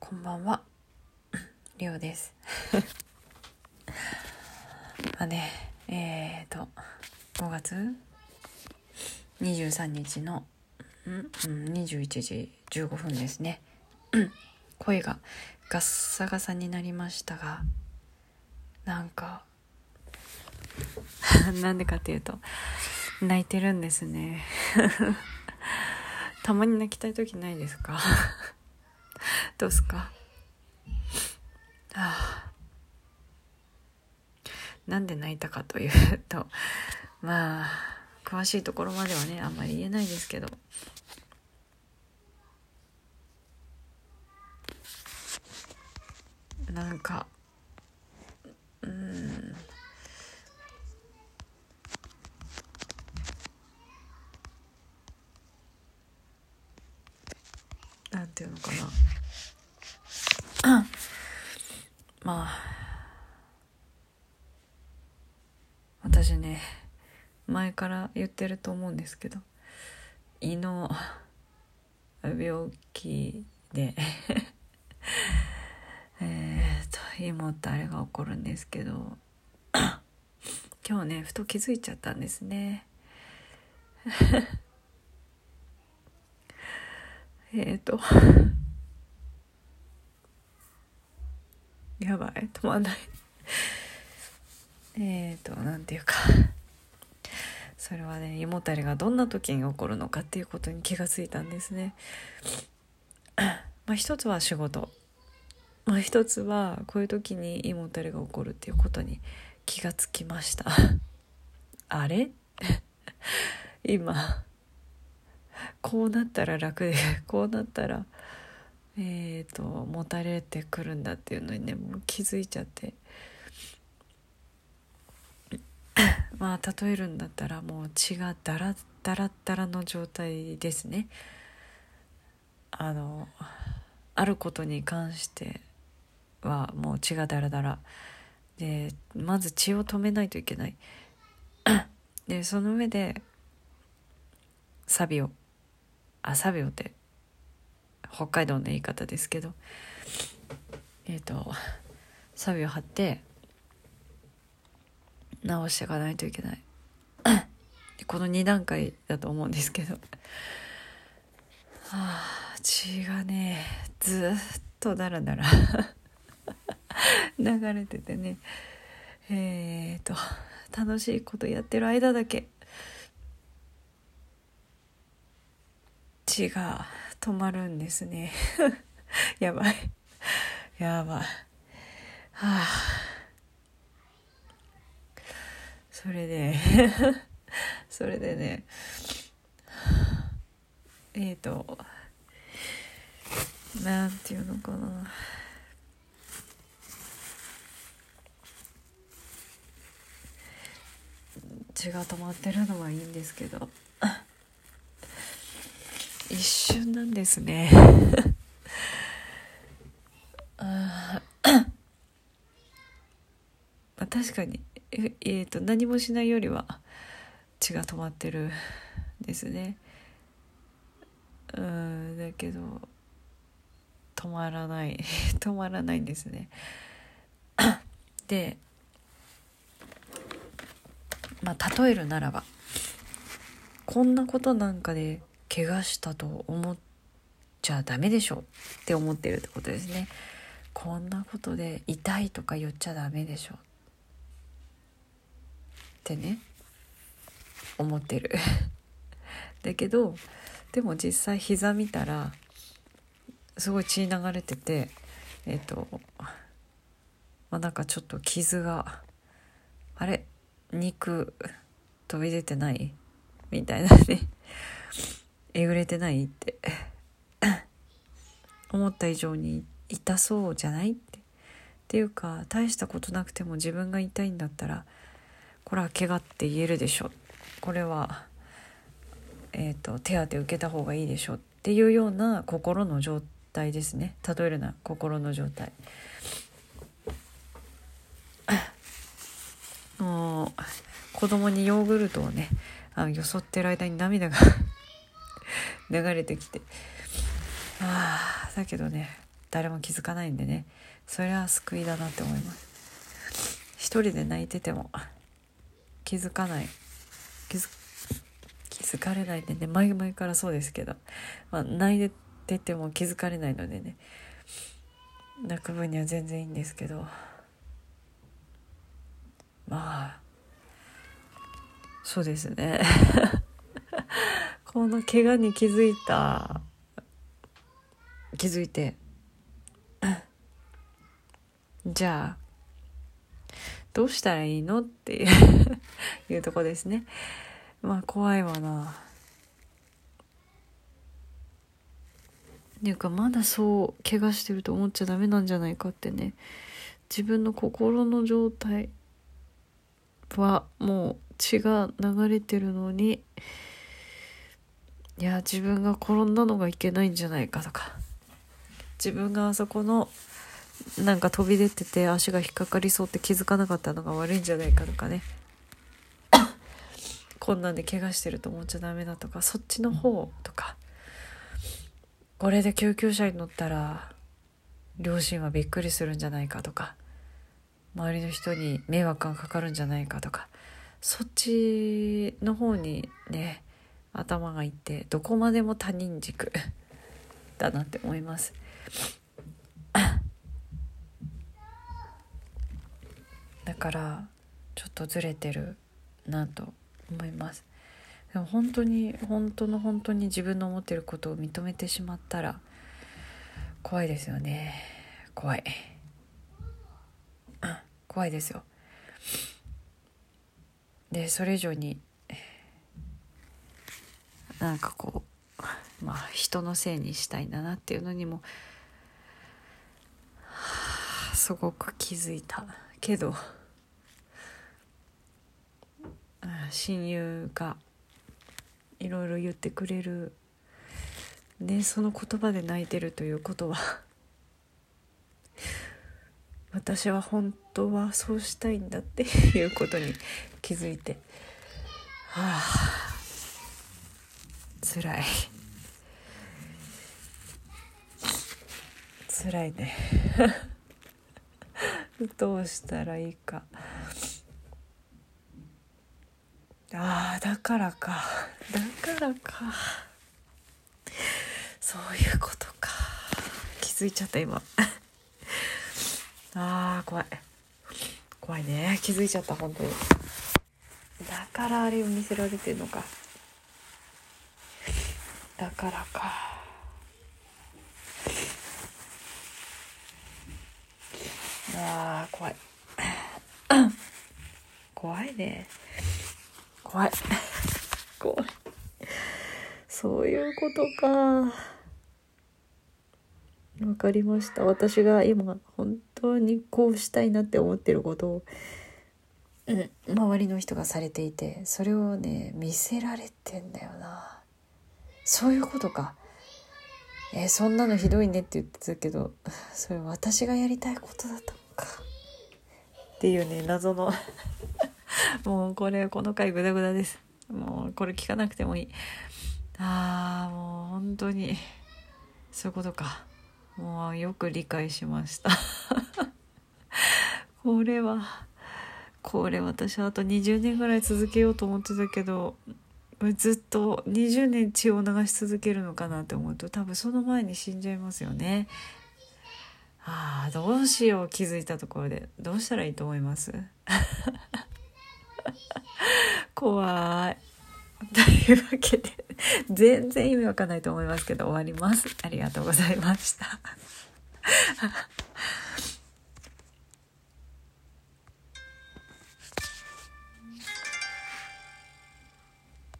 こんばんは。りょうです。まあね、えっ、ー、と、5月？23日の、ん、うん、21時15分ですね。声がガッサガサになりましたが、なんか、なんでかっていうと、泣いてるんですね。たまに泣きたい時ないですか？どうすか？あなんで泣いたかというとまあ詳しいところまではねあんまり言えないですけど。なんかうん。なんていうのかな。まあ私ね前から言ってると思うんですけど胃の病気で えっと胃もたれが起こるんですけど今日ねふと気づいちゃったんですね。えっ、とやばい。止まんない。えっとなんていうか。それはね胃もたれがどんな時に起こるのかっていうことに気がついたんですね。まあ一つは仕事、まあ、一つはこういう時に胃もたれが起こるっていうことに気がつきました。あれ？今。こうなったら楽でこうなったらえ、ー、ともたれてくるんだっていうのにねもう気づいちゃって。まあ例えるんだったらもう血がダラダラダラの状態ですね。あのあることに関してはもう血がダラダラでまず血を止めないといけない。でその上でサビをあサビオって北海道の言い方ですけど。えっ、ー、とサビを貼って直していかないといけない。この2段階だと思うんですけど。はあ血がねずっとだらだら。流れててね。えっ、ー、と楽しいことやってる間だけ。血が止まるんですね。やばい。やばい。はあ。それで それでねえっ、ー、となんていうのかな。血が止まってるのはいいんですけど。一瞬なんですね。あ確かにええーと、何もしないよりは血が止まってるですね。うんだけど止まらない。止まらないんですね。でまあ例えるならばこんなことなんかで怪我したと思っちゃダメでしょって思ってるってことですね。こんなことで痛いとか言っちゃダメでしょってね思ってる。だけどでも実際膝見たらすごい血流れててえっ、とまあなんかちょっと傷があれ？肉飛び出てない？みたいなね。えぐれてないって。思った以上に痛そうじゃないって。っていうか大したことなくても自分が痛いんだったらこれは怪我って言えるでしょ。これは、えーと、手当て受けた方がいいでしょっていうような心の状態ですね。例えるな心の状態。もう子供にヨーグルトをねあのよそってる間に涙が流れてきて。ああだけどね誰も気づかないんでね。それは救いだなって思います。一人で泣いてても気づかない。気づ気づかれないんでね。前々からそうですけど、まあ、泣いてても気づかれないのでね。泣く分には全然いいんですけど。まあそうですね。この怪我に気づいた。気づいて。じゃあどうしたらいいのっていう とこですね。まあ怖いわな。っていうかまだそう怪我してると思っちゃダメなんじゃないかってね。自分の心の状態はもう血が流れてるのにいや自分が転んだのがいけないんじゃないかとか。自分があそこのなんか飛び出てて足が引っかかりそうって気づかなかったのが悪いんじゃないかとかね。こんなんで怪我してると思っちゃダメだとかそっちの方とか。これで救急車に乗ったら両親はびっくりするんじゃないかとか。周りの人に迷惑がかかるんじゃないかとか。そっちの方にね頭がいってどこまでも他人軸 だなって思います。だからちょっとずれてるなと思います。でも本当に本当の本当に自分の思ってることを認めてしまったら怖いですよね怖い 怖いですよでそれ以上になんかこうまあ人のせいにしたいんだなっていうのにもすごく気づいた。けど親友がいろいろ言ってくれるねその言葉で泣いてるということは私は本当はそうしたいんだっていうことに気づいてはあ辛い。辛いね。どうしたらいいか。ああだからか。だからか。そういうことか。気づいちゃった今。あー怖い。怖いね。気づいちゃった本当に。だからあれを見せられてんのか。だからか。あー怖い。怖いね。怖い。怖い。そういうことか。わかりました。私が今本当にこうしたいなって思ってることを、うん、周りの人がされていてそれをね見せられてんだよな。そういうことか。えー、そんなのひどいねって言ってたけど それ私がやりたいことだったのか。っていうね謎の。もうこれこの回グダグダです。もうこれ聞かなくてもいい。ああもう本当にそういうことか。もうよく理解しました。これはこれ私あと20年ぐらい続けようと思ってたけどずっと20年血を流し続けるのかなって思うと多分その前に死んじゃいますよね。ああどうしよう気づいたところで。どうしたらいいと思います？怖い。というわけで全然意味わかんないと思いますけど終わります。ありがとうございました。